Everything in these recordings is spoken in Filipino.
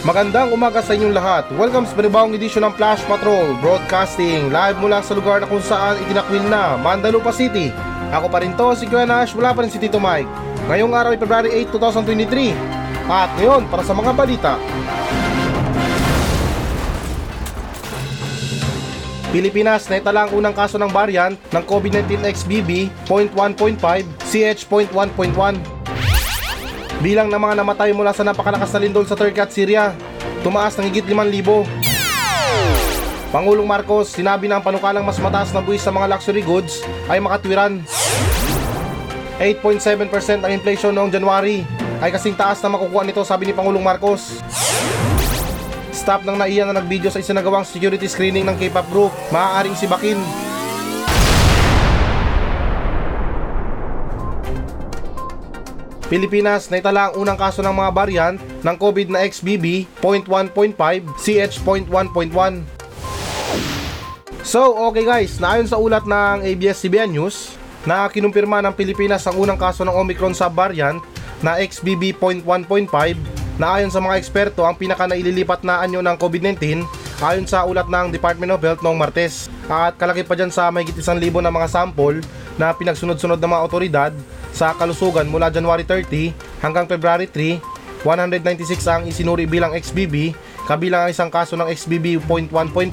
Magandang umaga sa inyong lahat. Welcome sa panibawang edisyon ng Flash Patrol Broadcasting live mula sa lugar na kung saan itinakwil na Mandalupa City. Ako pa rin to, si Kuya Nash, wala pa rin si Tito Mike. Ngayong araw ay February 8, 2023. At ngayon, para sa mga balita. Pilipinas na itala ang unang kaso ng variant ng COVID-19 XBB .1.5 CH.1.1 Bilang ng mga namatay mula sa napakalakas na lindol sa Turkey at Syria, tumaas ng higit 5,000. Pangulong Marcos, sinabi na ang panukalang mas mataas na buwis sa mga luxury goods ay makatwiran. 8.7% ang inflation noong January ay kasing taas na makukuha nito sabi ni Pangulong Marcos. Staff ng NAIA na nagvideo sa isinagawang security screening ng K-pop group, maaaring si Pilipinas naitala ang unang kaso ng mga variant ng COVID na XBB .1.5 CH.1.1 So, okay guys, naayon sa ulat ng ABS-CBN News na kinumpirma ng Pilipinas ang unang kaso ng Omicron subvariant na XBB .1.5 na ayon sa mga eksperto ang pinaka naililipat na anyo ng COVID-19 ayon sa ulat ng Department of Health noong Martes. At kalaki pa dyan sa mahigit 1,000 na mga sample na pinagsunod-sunod ng mga otoridad sa kalusugan mula January 30 hanggang February 3, 196 ang isinuri bilang XBB, kabilang ang isang kaso ng XBB .1.5,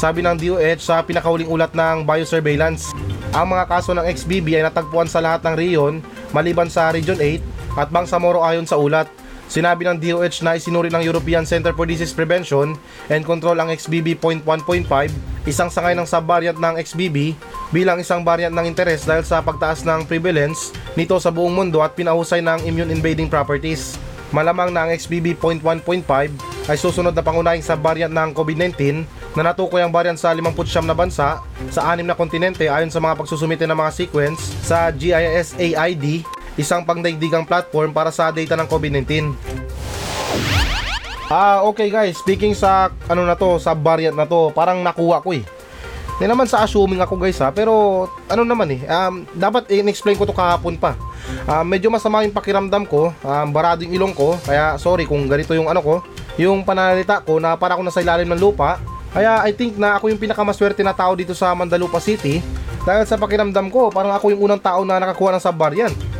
sabi ng DOH sa pinakahuling ulat ng biosurveillance. Ang mga kaso ng XBB ay natagpuan sa lahat ng rehiyon maliban sa Region 8 at Bangsamoro ayon sa ulat. Sinabi ng DOH na isinuri ng European Center for Disease Prevention and Control ang XBB .1.5, isang sangay ng subvariant ng XBB bilang isang variant ng interes dahil sa pagtaas ng prevalence nito sa buong mundo at pinahusay ng immune invading properties. Malamang na ang XBB .1.5 ay susunod na pangunahing subvariant ng COVID-19 na natukoy ang variant sa 59 na bansa sa anim na kontinente ayon sa mga pagsusumite ng mga sequence sa GIS-AID isang pangdaigdigang platform para sa data ng COVID-19. Ah, okay guys, speaking sa ano na to, sa variant na to, parang nakuha ko eh. Hindi naman sa assuming ako guys ha, pero ano naman eh, um, dapat in-explain ko to kahapon pa. Uh, medyo masama yung pakiramdam ko, um, barado yung ilong ko, kaya sorry kung ganito yung ano ko, yung pananalita ko na para ako nasa ilalim ng lupa. Kaya I think na ako yung pinakamaswerte na tao dito sa Mandalupa City dahil sa pakiramdam ko, parang ako yung unang tao na nakakuha ng subvariant.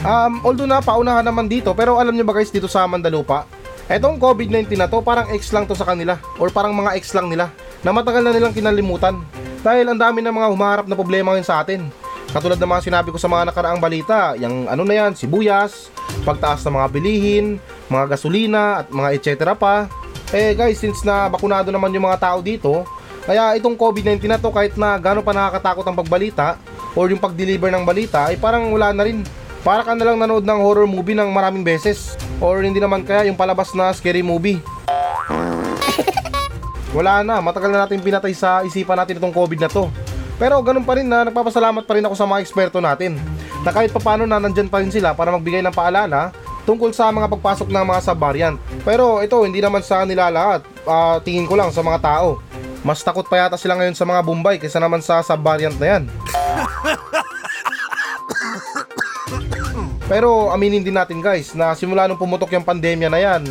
Um, although na paunahan naman dito, pero alam nyo ba guys dito sa Mandalupa, etong COVID-19 na to parang X lang to sa kanila or parang mga X lang nila na matagal na nilang kinalimutan dahil ang dami ng mga humaharap na problema ngayon sa atin. Katulad ng mga sinabi ko sa mga nakaraang balita, yung ano na yan, sibuyas, pagtaas ng mga bilihin, mga gasolina at mga etc pa. Eh guys, since na bakunado naman yung mga tao dito, kaya itong COVID-19 na to kahit na gano'n pa nakakatakot ang pagbalita or yung pag-deliver ng balita ay parang wala na rin para ka na lang nanood ng horror movie ng maraming beses. Or hindi naman kaya yung palabas na scary movie. Wala na, matagal na natin pinatay sa isipan natin itong COVID na to. Pero ganun pa rin na nagpapasalamat pa rin ako sa mga eksperto natin. Na kahit papano na nandyan pa rin sila para magbigay ng paalala tungkol sa mga pagpasok ng mga subvariant. Pero ito, hindi naman sa nila lahat. Uh, tingin ko lang sa mga tao. Mas takot pa yata sila ngayon sa mga Bombay kaysa naman sa subvariant na yan. Pero aminin din natin guys na simula nung pumutok yung pandemya na yan,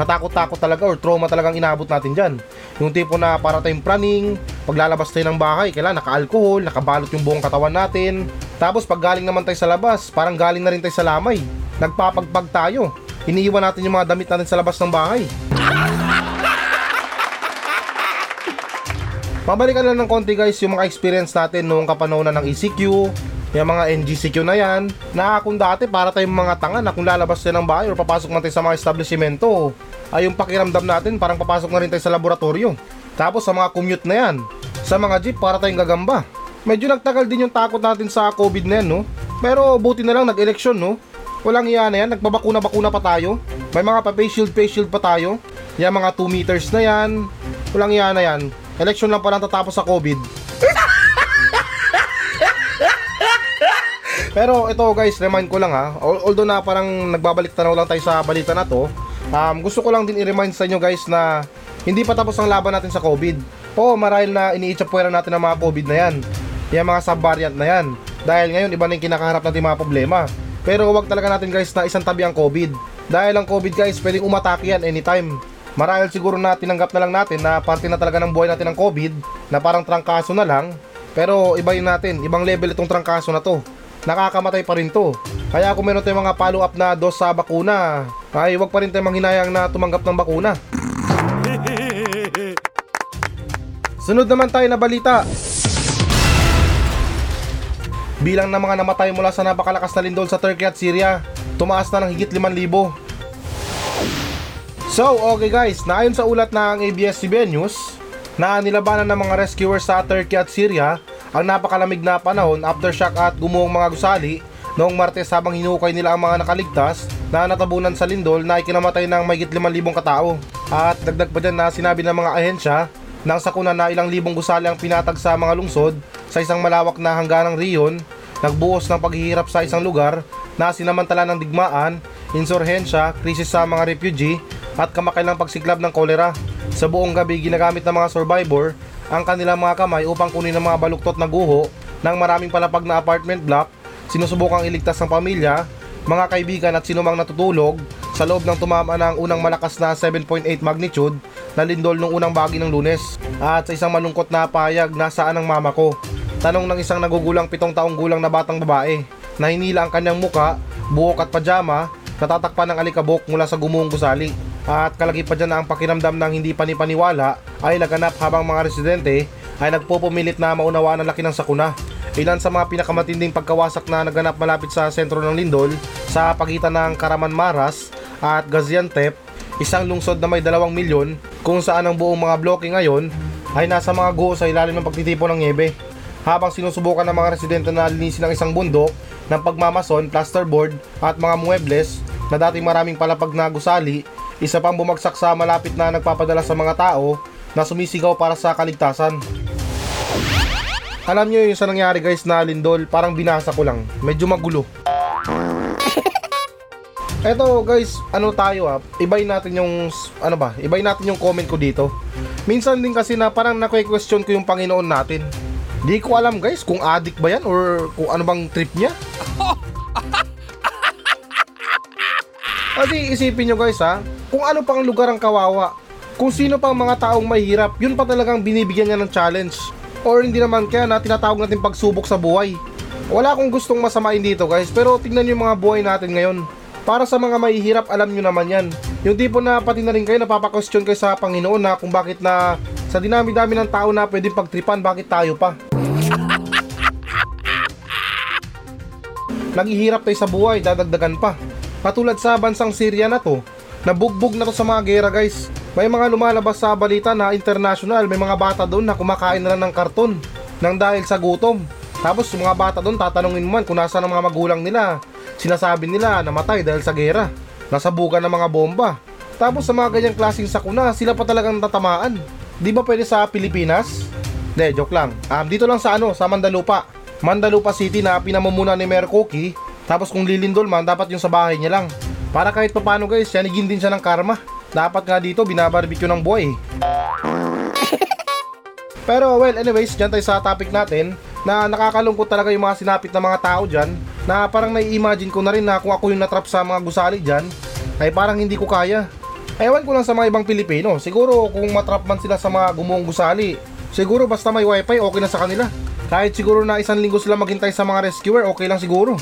natakot-takot talaga or trauma talagang inabot natin dyan. Yung tipo na para tayong praning, paglalabas tayo ng bahay, kailan naka-alcohol, nakabalot yung buong katawan natin. Tapos pag galing naman tayo sa labas, parang galing na rin tayo sa lamay. Nagpapagpag tayo. Iniiwan natin yung mga damit natin sa labas ng bahay. Pabalikan lang ng konti guys yung mga experience natin noong kapanahonan ng ECQ, yung mga NGCQ na yan, na kung dati para tayong mga tanga na kung lalabas tayo ng bahay or papasok man tayo sa mga establishmento, ay yung pakiramdam natin parang papasok na rin tayo sa laboratorio. Tapos sa mga commute na yan, sa mga jeep para tayong gagamba. Medyo nagtagal din yung takot natin sa COVID na yan, no? Pero buti na lang nag-eleksyon, no? Walang iya na yan, nagbabakuna-bakuna pa tayo. May mga pa-face shield, face shield pa tayo. Yan mga 2 meters na yan. Walang iya na yan. Election lang pa lang tatapos sa COVID. Pero ito guys, remind ko lang ha. Although na parang nagbabalik tanaw lang tayo sa balita na to, um, gusto ko lang din i-remind sa inyo guys na hindi pa tapos ang laban natin sa COVID. Oo, marahil na iniitsapwera natin ang mga COVID na yan. Yung mga sub-variant na yan. Dahil ngayon, iba na yung kinakaharap natin mga problema. Pero wag talaga natin guys na isang tabi ang COVID. Dahil ang COVID guys, pwedeng umatake yan anytime. Marahil siguro na tinanggap na lang natin na parte na talaga ng buhay natin ng COVID, na parang trangkaso na lang. Pero ibayin natin, ibang level itong trangkaso na to. Nakakamatay pa rin to. Kaya kung meron tayong mga follow-up na dos sa bakuna, ay wag pa rin tayong manghinayang na tumanggap ng bakuna. Sunod naman tayo na balita. Bilang ng mga namatay mula sa napakalakas na lindol sa Turkey at Syria, tumaas na ng higit 5,000. So, okay guys, naayon sa ulat ng ABS-CBN News, na nilabanan ng mga rescuers sa Turkey at Syria ang napakalamig na panahon, aftershock at gumuhong mga gusali noong Martes habang hinukay nila ang mga nakaligtas na natabunan sa lindol na ikinamatay ng mayigit 5,000 katao. At dagdag pa dyan na sinabi ng mga ahensya nang sakuna na ilang libong gusali ang pinatag sa mga lungsod sa isang malawak na hangganang riyon, nagbuos ng paghihirap sa isang lugar na sinamantala ng digmaan, insurhensya, krisis sa mga refugee at kamakailang pagsiklab ng kolera. Sa buong gabi ginagamit ng mga survivor ang kanilang mga kamay upang kunin ang mga baluktot na guho ng maraming palapag na apartment block, sinusubukang iligtas ng pamilya, mga kaibigan at sinumang natutulog sa loob ng tumama ng unang malakas na 7.8 magnitude na lindol nung unang bahagi ng lunes. At sa isang malungkot na payag, nasaan ang mama ko? Tanong ng isang nagugulang pitong taong gulang na batang babae na hinila ang kanyang muka, buhok at pajama, natatakpan ng alikabok mula sa gumuhong gusali. At kalagi pa dyan na ang pakiramdam ng hindi panipaniwala ay laganap habang mga residente ay nagpupumilit na maunawaan ang laki ng sakuna. Ilan sa mga pinakamatinding pagkawasak na naganap malapit sa sentro ng Lindol sa pagitan ng Karaman Maras at Gaziantep, isang lungsod na may dalawang milyon kung saan ang buong mga bloke ngayon ay nasa mga guho sa ilalim ng pagtitipon ng niebe. Habang sinusubukan ng mga residente na linisin ang isang bundok ng pagmamason, plasterboard at mga muebles na dating maraming palapag na gusali, isa pang bumagsak sa malapit na nagpapadala sa mga tao na sumisigaw para sa kaligtasan. Alam nyo yung sa nangyari guys na lindol, parang binasa ko lang. Medyo magulo. Eto guys, ano tayo ah, ibay natin yung, ano ba, ibay natin yung comment ko dito. Minsan din kasi na parang nakwe-question ko yung Panginoon natin. Di ko alam guys kung addict ba yan or kung ano bang trip niya. Kasi isipin nyo guys ha, kung ano pang lugar ang kawawa, kung sino pang mga taong mahirap, yun pa talagang binibigyan niya ng challenge. Or hindi naman kaya na tinatawag natin pagsubok sa buhay. Wala akong gustong masamain dito guys, pero tingnan nyo yung mga buhay natin ngayon. Para sa mga mahihirap, alam nyo naman yan. Yung tipo na pati na rin kayo napapakwestiyon kayo sa Panginoon na kung bakit na sa dinami-dami ng tao na pwedeng pagtripan, bakit tayo pa? Naghihirap tayo sa buhay, dadagdagan pa. Katulad sa bansang Syria na to, nabugbog na to sa mga gera guys. May mga lumalabas sa balita na international, may mga bata doon na kumakain na lang ng karton nang dahil sa gutom. Tapos yung mga bata doon tatanungin mo man kung nasa ang mga magulang nila. Sinasabi nila namatay dahil sa gera. Nasabugan ng mga bomba. Tapos sa mga ganyang klaseng sakuna, sila pa talagang tatamaan. Di ba pwede sa Pilipinas? De, joke lang. Um, dito lang sa ano, sa Mandalupa. Mandalupa City na pinamumuna ni Mayor Cookie. Tapos kung lilindol man, dapat yung sa bahay niya lang. Para kahit papano guys, yanigin din siya ng karma. Dapat nga dito, binabarbecue ng buhay. Pero well, anyways, dyan tayo sa topic natin na nakakalungkot talaga yung mga sinapit na mga tao dyan na parang nai-imagine ko na rin na kung ako yung natrap sa mga gusali dyan ay parang hindi ko kaya. Ewan ko lang sa mga ibang Pilipino, siguro kung matrap man sila sa mga gumuong gusali, siguro basta may wifi okay na sa kanila. Kahit siguro na isang linggo sila maghintay sa mga rescuer, okay lang siguro.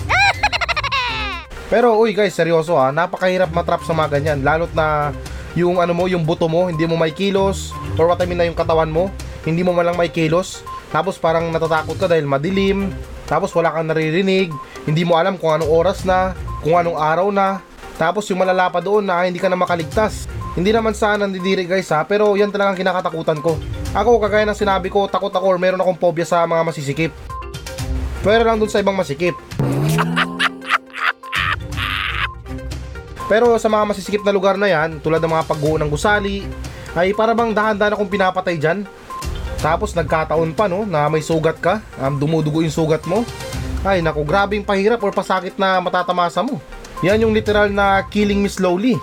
Pero uy guys, seryoso ah, napakahirap matrap sa mga ganyan, lalot na yung ano mo, yung buto mo, hindi mo may kilos, or what I mean na yung katawan mo, hindi mo malang may kilos, tapos parang natatakot ka dahil madilim, tapos wala kang naririnig, hindi mo alam kung anong oras na, kung anong araw na, tapos yung malala pa doon na hindi ka na makaligtas. Hindi naman sana nandidiri guys ha, pero yan talagang kinakatakutan ko. Ako, kagaya ng sinabi ko, takot ako or meron akong phobia sa mga masisikip. Pero lang dun sa ibang masikip. Pero sa mga masisikip na lugar na yan, tulad ng mga pagguho ng gusali, ay para bang dahan-dahan akong pinapatay dyan. Tapos nagkataon pa no, na may sugat ka, um, dumudugo yung sugat mo. Ay naku, grabing pahirap or pasakit na matatamasa mo. Yan yung literal na killing me slowly.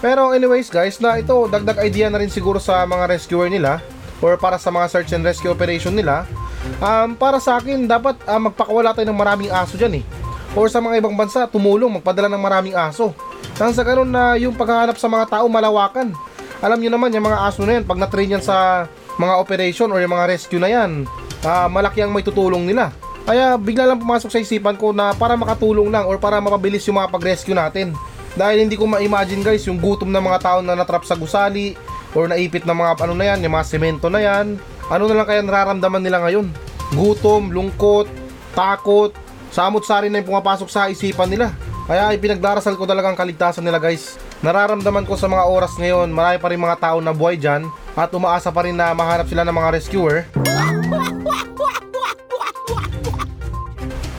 Pero anyways guys, na ito dagdag idea na rin siguro sa mga rescuer nila or para sa mga search and rescue operation nila. Um, para sa akin, dapat uh, magpakawala tayo ng maraming aso dyan eh. or sa mga ibang bansa tumulong magpadala ng maraming aso. Nang sa ganun na yung paghahanap sa mga tao malawakan. Alam nyo naman yung mga aso na yan, pag na-train yan sa mga operation or yung mga rescue na yan, ah, malaki ang may tutulong nila. Kaya bigla lang pumasok sa isipan ko na para makatulong lang or para mapabilis yung mga pag-rescue natin. Dahil hindi ko ma-imagine guys yung gutom ng mga tao na natrap sa gusali or naipit ng mga ano na yan, yung mga semento na yan. Ano na lang kaya nararamdaman nila ngayon? Gutom, lungkot, takot, samot-sari na yung pumapasok sa isipan nila. Kaya ipinagdarasal ko talagang kaligtasan nila guys. Nararamdaman ko sa mga oras ngayon, marami pa rin mga tao na buhay dyan at umaasa pa rin na mahanap sila ng mga rescuer.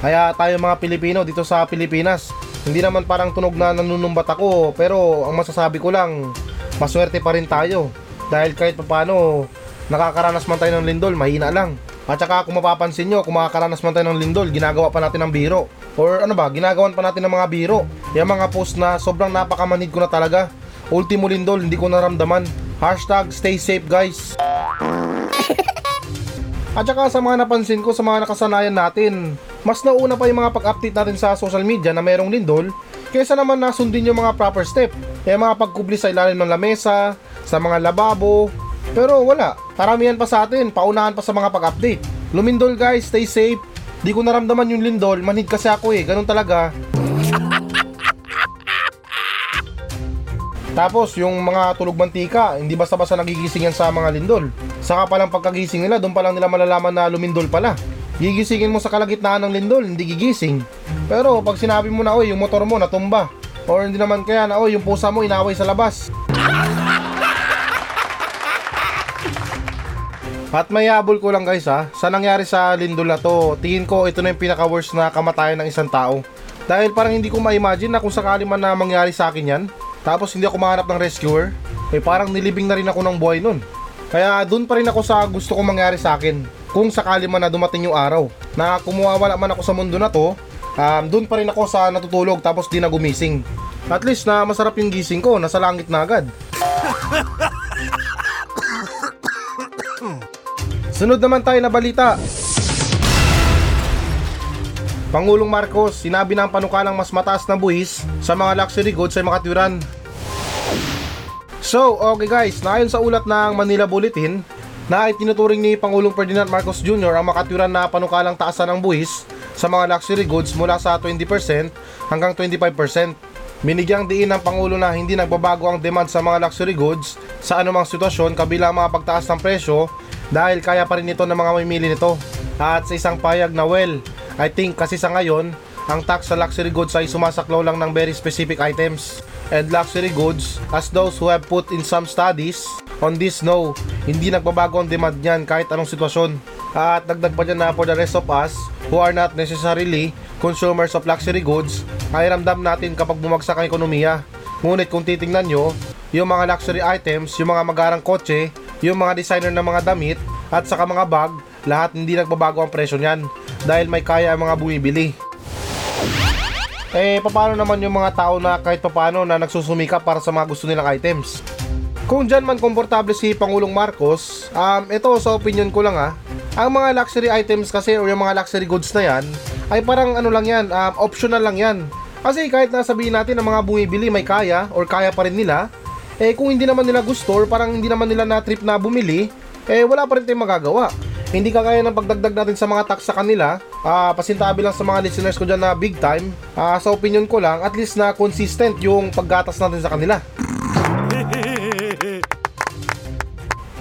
Kaya tayo mga Pilipino dito sa Pilipinas, hindi naman parang tunog na nanunumbat ako pero ang masasabi ko lang, maswerte pa rin tayo. Dahil kahit papano, nakakaranas man tayo ng lindol, mahina lang. At saka kung mapapansin nyo, kung makakaranas man tayo ng lindol, ginagawa pa natin ng biro. Or ano ba, ginagawan pa natin ng mga biro. Yung mga post na sobrang napakamanid ko na talaga. Ultimo lindol, hindi ko naramdaman. Hashtag stay safe guys. At saka sa mga napansin ko sa mga nakasanayan natin, mas nauna pa yung mga pag-update natin sa social media na merong lindol kaysa naman nasundin yung mga proper step. Kaya mga pagkubli sa ilalim ng lamesa, sa mga lababo, pero wala. Karamihan pa sa atin, paunahan pa sa mga pag-update. Lumindol guys, stay safe. Di ko naramdaman yung lindol, manhid kasi ako eh, ganun talaga. Tapos yung mga tulog mantika, hindi basta-basta nagigising yan sa mga lindol. Saka palang pagkagising nila, doon pa lang nila malalaman na lumindol pala. Gigisingin mo sa kalagitnaan ng lindol, hindi gigising. Pero pag sinabi mo na, oy, yung motor mo natumba. Or hindi naman kaya na, oy, yung pusa mo inaway sa labas. At may habol ko lang guys ha, sa nangyari sa lindol na to, tingin ko ito na yung pinaka-worst na kamatayan ng isang tao. Dahil parang hindi ko ma-imagine na kung sakali man na mangyari sa akin yan, tapos hindi ako mahanap ng rescuer, eh parang nilibing na rin ako ng buhay nun. Kaya dun pa rin ako sa gusto kong mangyari sa akin, kung sakali man na dumating yung araw, na kumuwawala man ako sa mundo na to, um, dun pa rin ako sa natutulog tapos di na gumising. At least na masarap yung gising ko, nasa langit na agad. Sunod naman tayo na balita. Pangulong Marcos, sinabi ng panukalang mas mataas na buwis sa mga luxury goods ay makatwiran. So, okay guys, naayon sa ulat ng Manila Bulletin, na ay tinuturing ni Pangulong Ferdinand Marcos Jr. ang makatwiran na panukalang taasan ng buwis sa mga luxury goods mula sa 20% hanggang 25%. Binigyang diin ng Pangulo na hindi nagbabago ang demand sa mga luxury goods sa anumang sitwasyon kabilang mga pagtaas ng presyo dahil kaya pa rin ito ng mga mamimili nito. At sa isang payag na well, I think kasi sa ngayon, ang tax sa luxury goods ay sumasaklaw lang ng very specific items. And luxury goods, as those who have put in some studies on this know, hindi nagbabago ang demand niyan kahit anong sitwasyon. At dagdag pa dyan na for the rest of us, who are not necessarily consumers of luxury goods, ay ramdam natin kapag bumagsak ang ekonomiya. Ngunit kung titingnan nyo, yung mga luxury items, yung mga magarang kotse, yung mga designer ng mga damit, at saka mga bag, lahat hindi nagbabago ang presyo niyan dahil may kaya ang mga bumibili. Eh, paano naman yung mga tao na kahit papano na nagsusumika para sa mga gusto nilang items? Kung dyan man komportable si Pangulong Marcos, um, ito sa opinion ko lang ah, ang mga luxury items kasi o yung mga luxury goods na yan, ay parang ano lang yan, um, optional lang yan. Kasi kahit nasabihin natin ng mga bumibili may kaya or kaya pa rin nila, eh kung hindi naman nila gusto or parang hindi naman nila na trip na bumili, eh wala pa rin tayong magagawa. Hindi kagaya ng pagdagdag natin sa mga tax sa kanila, ah pasintabi lang sa mga listeners ko dyan na big time, ah sa opinion ko lang, at least na consistent yung paggatas natin sa kanila.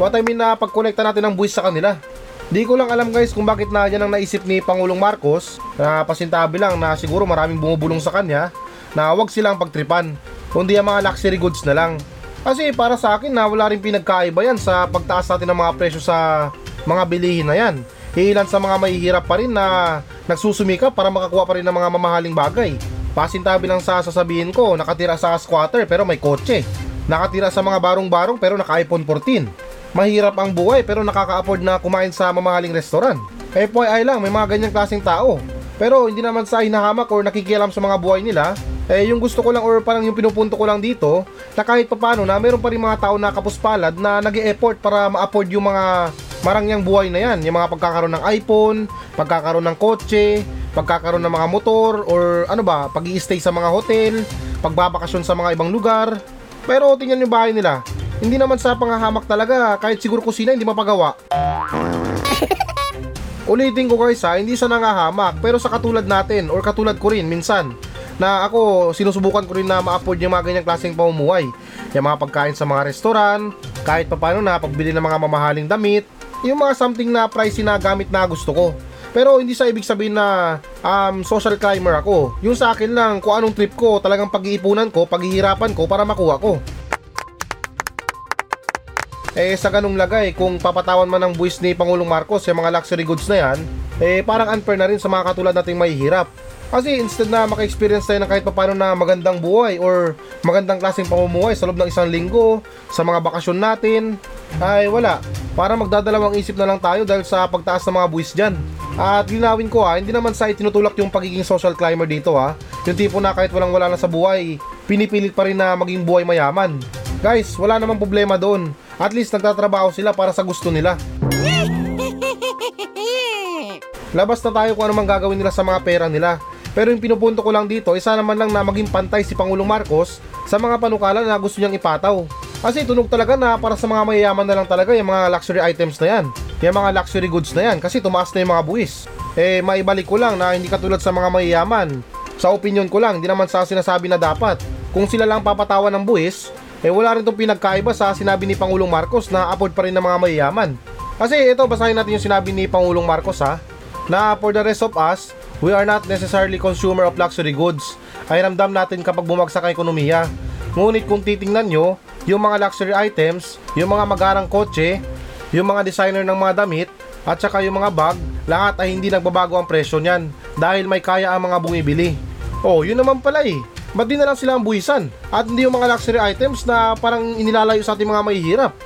What I mean na pagkonekta natin ng buwis sa kanila. Di ko lang alam guys kung bakit na yan ang naisip ni Pangulong Marcos na pasintabi lang na siguro maraming bumubulong sa kanya na wag silang pagtripan kundi ang mga luxury goods na lang. Kasi para sa akin na wala rin pinagkaiba yan sa pagtaas natin ng mga presyo sa mga bilihin na yan. Ilan sa mga mahihirap pa rin na nagsusumika para makakuha pa rin ng mga mamahaling bagay. Pasintabi lang sa sasabihin ko, nakatira sa squatter pero may kotse. Nakatira sa mga barong-barong pero naka iPhone 14. Mahirap ang buhay pero nakaka-afford na kumain sa mamahaling restoran. FYI lang, may mga ganyang klaseng tao. Pero hindi naman sa hinahamak or nakikialam sa mga buhay nila, eh yung gusto ko lang or parang yung pinupunto ko lang dito, na kahit papano na meron pa rin mga tao na kapuspalad na nag effort para ma-afford yung mga marangyang buhay na yan. Yung mga pagkakaroon ng iPhone, pagkakaroon ng kotse, pagkakaroon ng mga motor, or ano ba, pag stay sa mga hotel, pagbabakasyon sa mga ibang lugar. Pero tingnan yung bahay nila, hindi naman sa panghahamak talaga, kahit siguro kusina hindi mapagawa. Ulitin ko guys ha, hindi sa nangahamak, pero sa katulad natin, or katulad ko rin minsan, na ako sinusubukan ko rin na ma-afford yung mga ganyang klaseng pamumuhay. Yung mga pagkain sa mga restoran, kahit pa paano na pagbili ng mga mamahaling damit, yung mga something na pricey na gamit na gusto ko. Pero hindi sa ibig sabihin na um, social climber ako. Yung sa akin lang, kung anong trip ko, talagang pag-iipunan ko, paghihirapan ko para makuha ko. Eh sa ganung lagay, kung papatawan man ng buwis ni Pangulong Marcos yung mga luxury goods na yan, eh parang unfair na rin sa mga katulad nating mahihirap. Kasi instead na maka-experience tayo ng kahit papano na magandang buhay or magandang klaseng pamumuhay sa loob ng isang linggo, sa mga bakasyon natin, ay wala. Para magdadalawang isip na lang tayo dahil sa pagtaas ng mga buwis dyan. At linawin ko ha, hindi naman sa itinutulak yung pagiging social climber dito ha. Yung tipo na kahit walang wala na sa buhay, pinipilit pa rin na maging buhay mayaman. Guys, wala namang problema doon. At least nagtatrabaho sila para sa gusto nila. Labas na tayo kung ano mang gagawin nila sa mga pera nila. Pero yung pinupunto ko lang dito, isa naman lang na maging pantay si Pangulong Marcos sa mga panukala na gusto niyang ipataw. Kasi tunog talaga na para sa mga mayayaman na lang talaga yung mga luxury items na yan. Yung mga luxury goods na yan kasi tumaas na yung mga buwis. Eh, maibalik ko lang na hindi katulad sa mga mayayaman. Sa opinion ko lang, hindi naman sa sinasabi na dapat. Kung sila lang papatawan ng buwis, eh wala rin itong pinagkaiba sa sinabi ni Pangulong Marcos na afford pa rin ng mga mayayaman. Kasi ito, basahin natin yung sinabi ni Pangulong Marcos ha, na for the rest of us, we are not necessarily consumer of luxury goods. Ay ramdam natin kapag bumagsak ang ekonomiya. Ngunit kung titingnan nyo, yung mga luxury items, yung mga magarang kotse, yung mga designer ng mga damit, at saka yung mga bag, lahat ay hindi nagbabago ang presyo niyan dahil may kaya ang mga bumibili. Oh, yun naman pala eh. Ba't di na lang sila ang buwisan? At hindi yung mga luxury items na parang inilalayo sa ating mga mahihirap.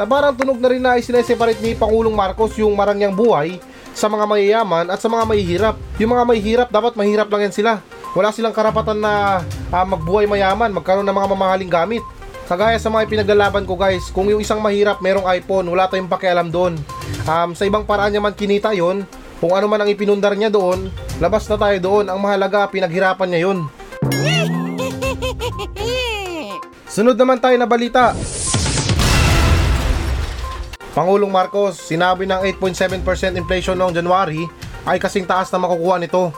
na parang tunog na rin na isineseparate ni Pangulong Marcos yung marangyang buhay sa mga mayayaman at sa mga mahihirap. Yung mga mahihirap, dapat mahirap lang yan sila. Wala silang karapatan na uh, magbuhay mayaman, magkaroon ng mga mamahaling gamit. Kagaya sa mga pinaglalaban ko guys, kung yung isang mahirap merong iPhone, wala tayong pakialam doon. Um, sa ibang paraan niya man kinita yon, kung ano man ang ipinundar niya doon, labas na tayo doon. Ang mahalaga, pinaghirapan niya yun. Sunod naman tayo na balita. Pangulong Marcos, sinabi ng 8.7% inflation noong January ay kasing taas na makukuha nito.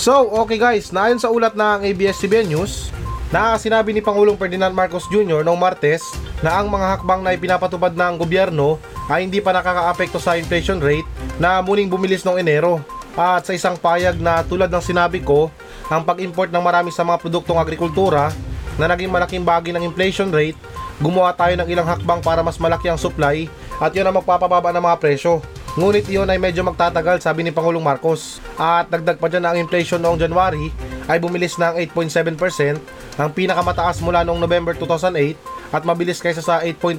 So, okay guys, naayon sa ulat ng ABS-CBN News, na sinabi ni Pangulong Ferdinand Marcos Jr. noong Martes na ang mga hakbang na ipinapatupad ng gobyerno ay hindi pa nakakaapekto sa inflation rate na muling bumilis noong Enero. At sa isang payag na tulad ng sinabi ko, ang pag-import ng marami sa mga produktong agrikultura na naging malaking bagay ng inflation rate gumawa tayo ng ilang hakbang para mas malaki ang supply at yun ang magpapababa ng mga presyo. Ngunit iyon ay medyo magtatagal sabi ni Pangulong Marcos. At dagdag pa dyan na ang inflation noong January ay bumilis ng 8.7%, ang pinakamataas mula noong November 2008 at mabilis kaysa sa 8.1%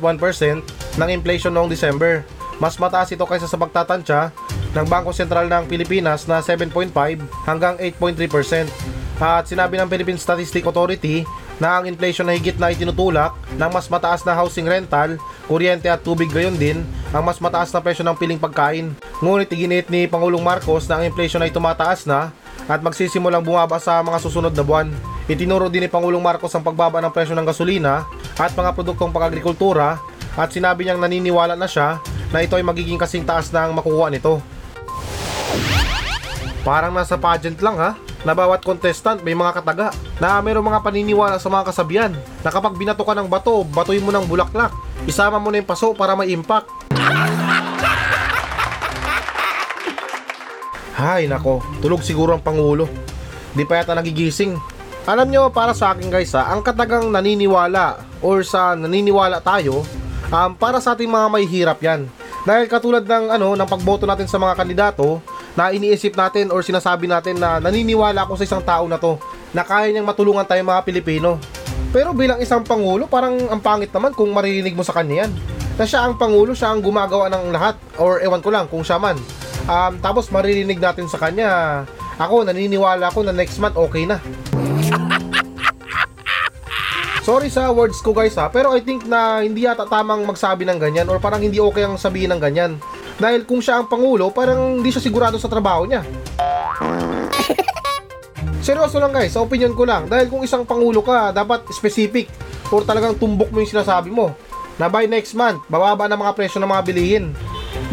ng inflation noong December. Mas mataas ito kaysa sa pagtatansya ng Bangko Sentral ng Pilipinas na 7.5 hanggang 8.3%. At sinabi ng Philippine Statistic Authority na ang inflation na higit na itinutulak ng mas mataas na housing rental, kuryente at tubig gayon din ang mas mataas na presyo ng piling pagkain. Ngunit iginit ni Pangulong Marcos na ang inflation ay tumataas na at magsisimulang bumaba sa mga susunod na buwan. Itinuro din ni Pangulong Marcos ang pagbaba ng presyo ng gasolina at mga produktong pang-agrikultura at sinabi niyang naniniwala na siya na ito ay magiging kasing taas na ang makukuha nito. Parang nasa pageant lang ha na bawat contestant may mga kataga na mayroong mga paniniwala sa mga kasabihan na kapag binato ka ng bato, batoy mo ng bulaklak. Isama mo na yung paso para may impact. Hay nako, tulog siguro ang Pangulo. Di pa yata nagigising. Alam nyo, para sa akin guys ha, ang katagang naniniwala or sa naniniwala tayo, um, para sa ating mga may hirap yan. Dahil katulad ng ano ng pagboto natin sa mga kandidato, na iniisip natin or sinasabi natin na naniniwala ako sa isang tao na to na kaya niyang matulungan tayo mga Pilipino. Pero bilang isang pangulo, parang ang pangit naman kung maririnig mo sa kanya yan. Na siya ang pangulo, siya ang gumagawa ng lahat or ewan ko lang kung siya man. Um, tapos maririnig natin sa kanya, ako naniniwala ako na next month okay na. Sorry sa words ko guys ha, pero I think na hindi yata tamang magsabi ng ganyan or parang hindi okay ang sabihin ng ganyan. Dahil kung siya ang pangulo, parang hindi siya sigurado sa trabaho niya. Seryoso lang guys, sa opinion ko lang. Dahil kung isang pangulo ka, dapat specific or talagang tumbok mo yung sinasabi mo. Na by next month, bababa na mga presyo ng mga bilihin.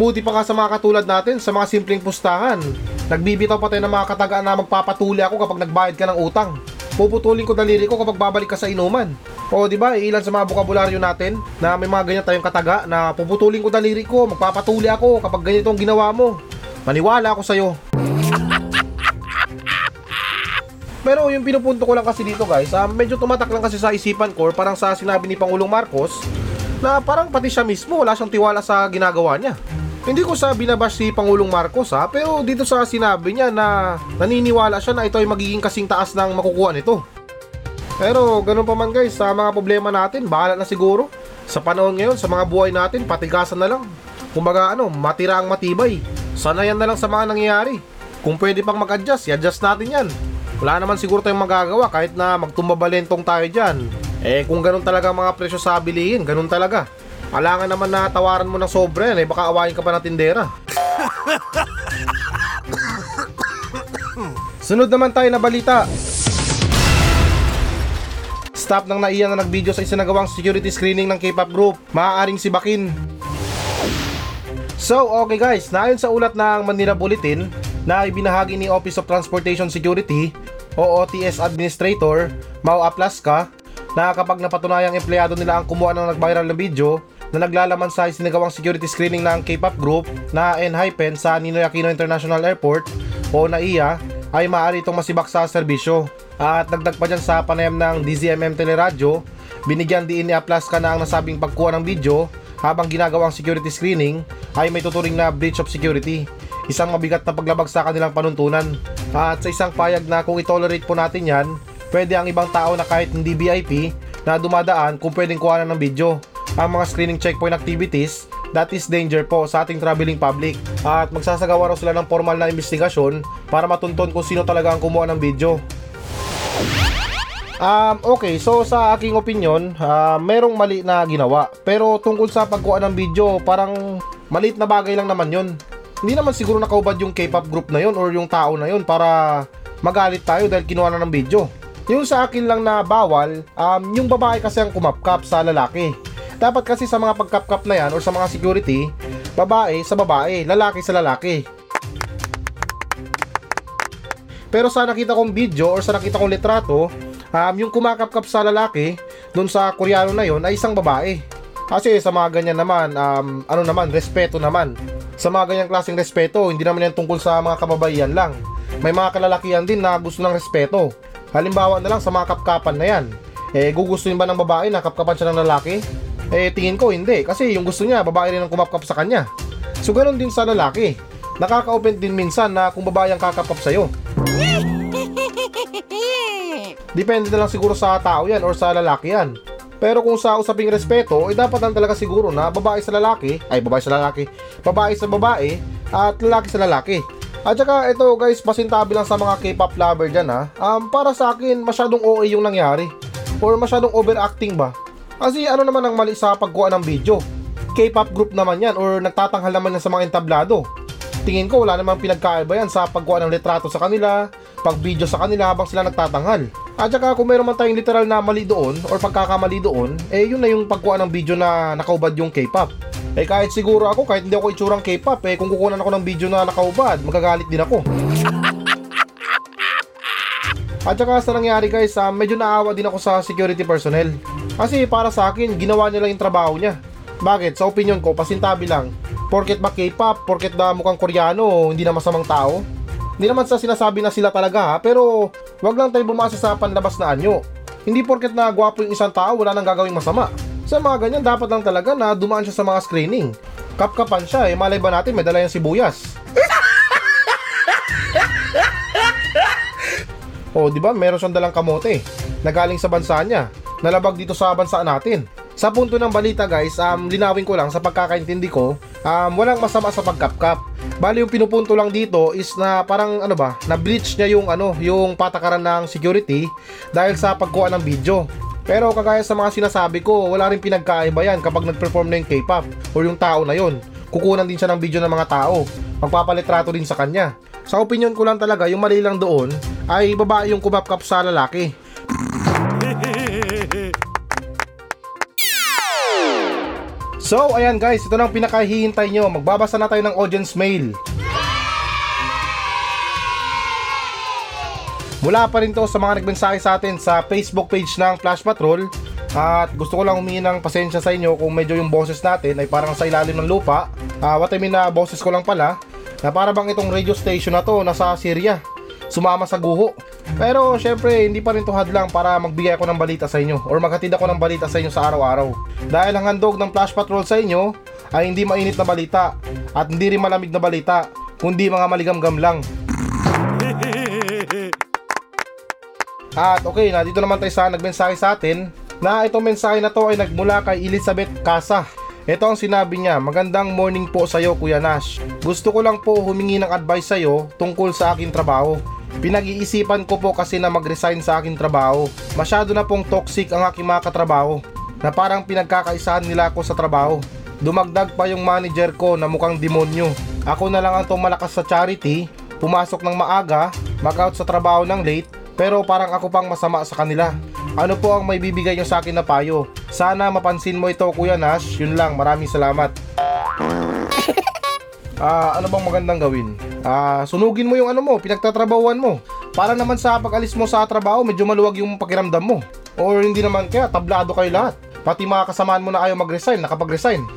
Buti pa nga sa mga katulad natin, sa mga simpleng pustahan. Nagbibitaw pa tayo ng mga katagaan na magpapatuli ako kapag nagbayad ka ng utang. Puputulin ko daliri ko kapag babalik ka sa inuman. O di ba, ilan sa mga bukabularyo natin na may mga ganyan tayong kataga na puputulin ko daliri ko, magpapatuli ako kapag ganito ang ginawa mo. Maniwala ako sa'yo. Pero yung pinupunto ko lang kasi dito guys, ah, medyo tumatak lang kasi sa isipan ko, parang sa sinabi ni Pangulong Marcos, na parang pati siya mismo wala siyang tiwala sa ginagawa niya. Hindi ko sa binabash si Pangulong Marcos ha, pero dito sa sinabi niya na naniniwala siya na ito ay magiging kasing taas ng makukuha nito. Pero ganun pa man guys, sa mga problema natin, bahala na siguro. Sa panahon ngayon, sa mga buhay natin, patigasan na lang. Kumbaga ano, matira ang matibay. Sanayan na lang sa mga nangyayari. Kung pwede pang mag-adjust, i-adjust natin yan. Wala naman siguro tayong magagawa kahit na magtumbabalentong tayo dyan. Eh kung ganun talaga mga presyo sa bilihin, ganun talaga. Alangan naman na tawaran mo ng sobra yan, eh baka awayin ka pa ng tindera. Sunod naman tayo na balita. Stop ng naiyan na nagvideo sa isinagawang security screening ng K-pop group. Maaaring si Bakin. So, okay guys, naayon sa ulat ng Manila Bulletin na ibinahagi ni Office of Transportation Security o OTS Administrator Mau Aplaska na kapag napatunayang empleyado nila ang kumuha ng nag-viral na video na naglalaman sa isinagawang security screening ng K-pop group na Enhypen sa Ninoy Aquino International Airport o NAIA ay maaari itong masibak sa serbisyo. At dagdag pa dyan sa panayam ng DZMM Teleradyo, binigyan din ni Aplaska na ang nasabing pagkuha ng video habang ginagawang security screening ay may tuturing na breach of security. Isang mabigat na paglabag sa kanilang panuntunan. At sa isang payag na kung itolerate po natin yan, pwede ang ibang tao na kahit hindi VIP na dumadaan kung pwedeng kuha ng video. Ang mga screening checkpoint activities, that is danger po sa ating traveling public. At magsasagawa raw sila ng formal na investigasyon para matunton kung sino talaga ang kumuha ng video. Um, okay, so sa aking opinion, uh, merong mali na ginawa. Pero tungkol sa pagkuha ng video, parang maliit na bagay lang naman yon. Hindi naman siguro nakaubad yung K-pop group na yon or yung tao na yon para magalit tayo dahil kinuha na ng video. Yung sa akin lang na bawal, um, yung babae kasi ang kumapkap sa lalaki. Dapat kasi sa mga pagkapkap na yan or sa mga security, babae sa babae, lalaki sa lalaki. Pero sa nakita kong video or sa nakita kong litrato, um, yung kumakapkap sa lalaki, dun sa koreano na yon ay isang babae. Kasi sa mga ganyan naman, um, ano naman, respeto naman. Sa mga ganyang klaseng respeto, hindi naman yan tungkol sa mga kababaihan lang. May mga kalalakihan din na gusto ng respeto. Halimbawa na lang sa mga kapkapan na yan. Eh, gugustuhin ba ng babae na kapkapan siya ng lalaki? Eh, tingin ko hindi. Kasi yung gusto niya, babae rin ang kumapkap sa kanya. So, ganun din sa lalaki. Nakaka-open din minsan na kung babae ang kakapap sa'yo. Depende na lang siguro sa tao yan or sa lalaki yan. Pero kung sa usaping respeto, eh dapat lang talaga siguro na babae sa lalaki, ay babae sa lalaki, babae sa babae, at lalaki sa lalaki. At saka ito guys, pasintabi lang sa mga K-pop lover dyan ha. Um, para sa akin, masyadong OA yung nangyari. Or masyadong overacting ba? Kasi ano naman ang mali sa pagkuha ng video? K-pop group naman yan or nagtatanghal naman yan sa mga entablado. Tingin ko wala namang pinagkaiba yan sa pagkuha ng litrato sa kanila, pag-video sa kanila habang sila nagtatanghal. At saka kung meron man tayong literal na mali doon or pagkakamali doon, eh yun na yung pagkuha ng video na nakaubad yung K-pop. Eh kahit siguro ako, kahit hindi ako itsurang K-pop, eh kung kukunan ako ng video na nakaubad, magagalit din ako. At saka sa nangyari guys, uh, medyo naawa din ako sa security personnel. Kasi para sa akin, ginawa niya lang yung trabaho niya. Bakit? Sa opinion ko, pasintabi lang. Porket ba K-pop, porket ba mukhang Koreano, hindi na masamang tao? Hindi naman sa sinasabi na sila talaga ha, pero wag lang tayo bumasa sa panlabas na anyo. Hindi porket na gwapo yung isang tao, wala nang gagawing masama. Sa mga ganyan, dapat lang talaga na dumaan siya sa mga screening. Kapkapan siya, eh malay ba natin may dala yung sibuyas. oh, di ba? Meron siyang dalang kamote na galing sa bansa niya. Nalabag dito sa bansa natin. Sa punto ng balita guys, um, linawin ko lang sa pagkakaintindi ko, um, walang masama sa pagkapkap. Bali yung pinupunto lang dito is na parang ano ba, na breach niya yung ano, yung patakaran ng security dahil sa pagkuha ng video. Pero kagaya sa mga sinasabi ko, wala rin pinagkaiba yan kapag nag-perform na yung K-pop o yung tao na yon. kukunan din siya ng video ng mga tao. Magpapalitrato din sa kanya. Sa opinion ko lang talaga, yung mali lang doon ay babae yung kumapkap sa lalaki. So, ayan guys, ito na ang pinakahihintay nyo. Magbabasa na tayo ng audience mail. Mula pa rin to sa mga nagmensahe sa atin sa Facebook page ng Flash Patrol. At gusto ko lang humingi ng pasensya sa inyo kung medyo yung boses natin ay parang sa ilalim ng lupa. Ah, what I mean na boses ko lang pala, na para bang itong radio station na to nasa Syria. Sumama sa guho. Pero syempre, hindi pa rin to hadlang para magbigay ako ng balita sa inyo or maghatid ako ng balita sa inyo sa araw-araw. Dahil ang handog ng Flash Patrol sa inyo ay hindi mainit na balita at hindi rin malamig na balita, kundi mga maligamgam lang. At okay, na dito naman tayo sa nagmensahe sa atin na itong mensahe na to ay nagmula kay Elizabeth Casa. Ito ang sinabi niya, magandang morning po sa iyo Kuya Nash. Gusto ko lang po humingi ng advice sa iyo tungkol sa aking trabaho. Pinag-iisipan ko po kasi na mag-resign sa aking trabaho. Masyado na pong toxic ang aking mga katrabaho na parang pinagkakaisahan nila ako sa trabaho. Dumagdag pa yung manager ko na mukhang demonyo. Ako na lang ang tumalakas sa charity, pumasok ng maaga, mag-out sa trabaho ng late, pero parang ako pang masama sa kanila. Ano po ang may bibigay nyo sa akin na payo? Sana mapansin mo ito Kuya Nash, yun lang, maraming salamat. Ah, ano bang magandang gawin? Ah, sunugin mo yung ano mo, pinagtatrabahuan mo. Para naman sa pag-alis mo sa trabaho, medyo maluwag yung pakiramdam mo. Or hindi naman kaya, tablado kayo lahat. Pati mga kasamaan mo na ayaw mag-resign, nakapag-resign.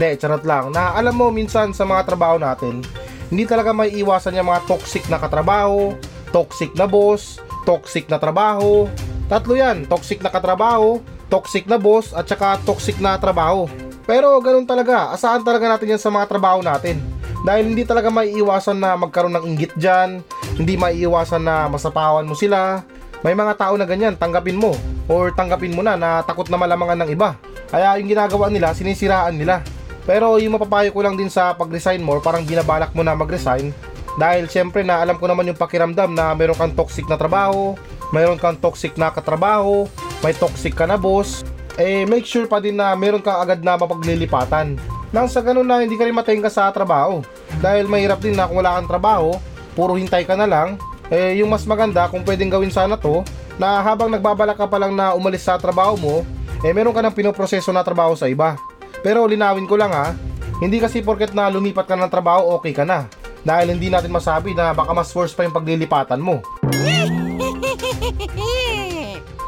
Hindi, charot lang. Na alam mo minsan sa mga trabaho natin, hindi talaga may iwasan yung mga toxic na katrabaho, toxic na boss, toxic na trabaho. Tatlo yan, toxic na katrabaho, toxic na boss, at saka toxic na trabaho. Pero ganun talaga, asahan talaga natin yan sa mga trabaho natin. Dahil hindi talaga may iwasan na magkaroon ng inggit dyan, hindi may iwasan na masapawan mo sila. May mga tao na ganyan, tanggapin mo. Or tanggapin mo na na takot na malamangan ng iba. Kaya yung ginagawa nila, sinisiraan nila. Pero yung mapapayo ko lang din sa pag-resign mo, parang binabalak mo na mag-resign. Dahil syempre na alam ko naman yung pakiramdam na meron kang toxic na trabaho, meron kang toxic na katrabaho, may toxic ka na boss, eh make sure pa din na meron kang agad na mapaglilipatan. Nang sa ganun na hindi ka rin matayin ka sa trabaho. Dahil mahirap din na kung wala kang trabaho, puro hintay ka na lang, eh yung mas maganda kung pwedeng gawin sana to, na habang nagbabalak ka pa lang na umalis sa trabaho mo, eh meron ka ng pinoproseso na trabaho sa iba. Pero linawin ko lang ha, hindi kasi porket na lumipat ka ng trabaho okay ka na. Dahil hindi natin masabi na baka mas worse pa yung paglilipatan mo.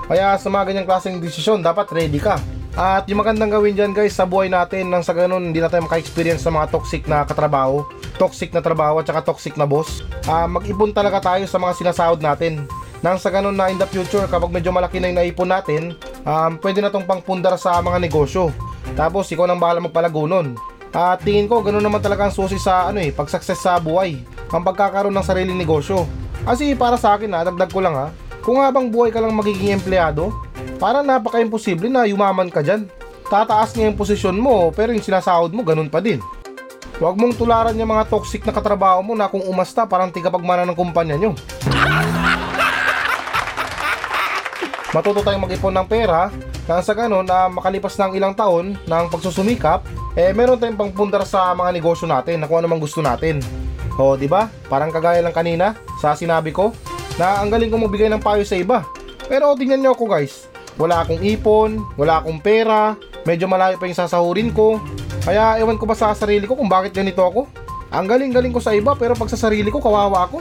Kaya sa mga ganyang klaseng desisyon, dapat ready ka. At yung magandang gawin dyan guys sa buhay natin nang sa ganun hindi na tayo maka-experience sa mga toxic na katrabaho, toxic na trabaho at saka toxic na boss. Ah, mag-ipon talaga tayo sa mga sinasahod natin. Nang sa ganun na in the future kapag medyo malaki na yung naipon natin, um, pwede na tong pangpundar sa mga negosyo. Tapos ikaw nang bahala magpalago nun. At tingin ko ganun naman talaga ang susi sa ano eh, pag-success sa buhay. Ang pagkakaroon ng sariling negosyo. Kasi para sa akin ha, dagdag ko lang ha, kung habang buhay ka lang magiging empleyado, parang napaka-imposible na yumaman ka dyan. Tataas nga yung posisyon mo, pero yung sinasahod mo, ganun pa din. Huwag mong tularan yung mga toxic na katrabaho mo na kung umasta, parang tigapagmana ng kumpanya nyo. Matuto tayong mag-ipon ng pera, nang sa ganun na makalipas ng ilang taon ng pagsusumikap, eh meron tayong pangpundar sa mga negosyo natin na kung ano mang gusto natin. O, di ba? Parang kagaya lang kanina sa sinabi ko na ang galing kong magbigay ng payo sa iba. Pero tingnan nyo ako guys, wala akong ipon, wala akong pera, medyo malayo pa yung sasahurin ko. Kaya ewan ko ba sa sarili ko kung bakit ganito ako. Ang galing-galing ko sa iba pero pag sa sarili ko kawawa ako.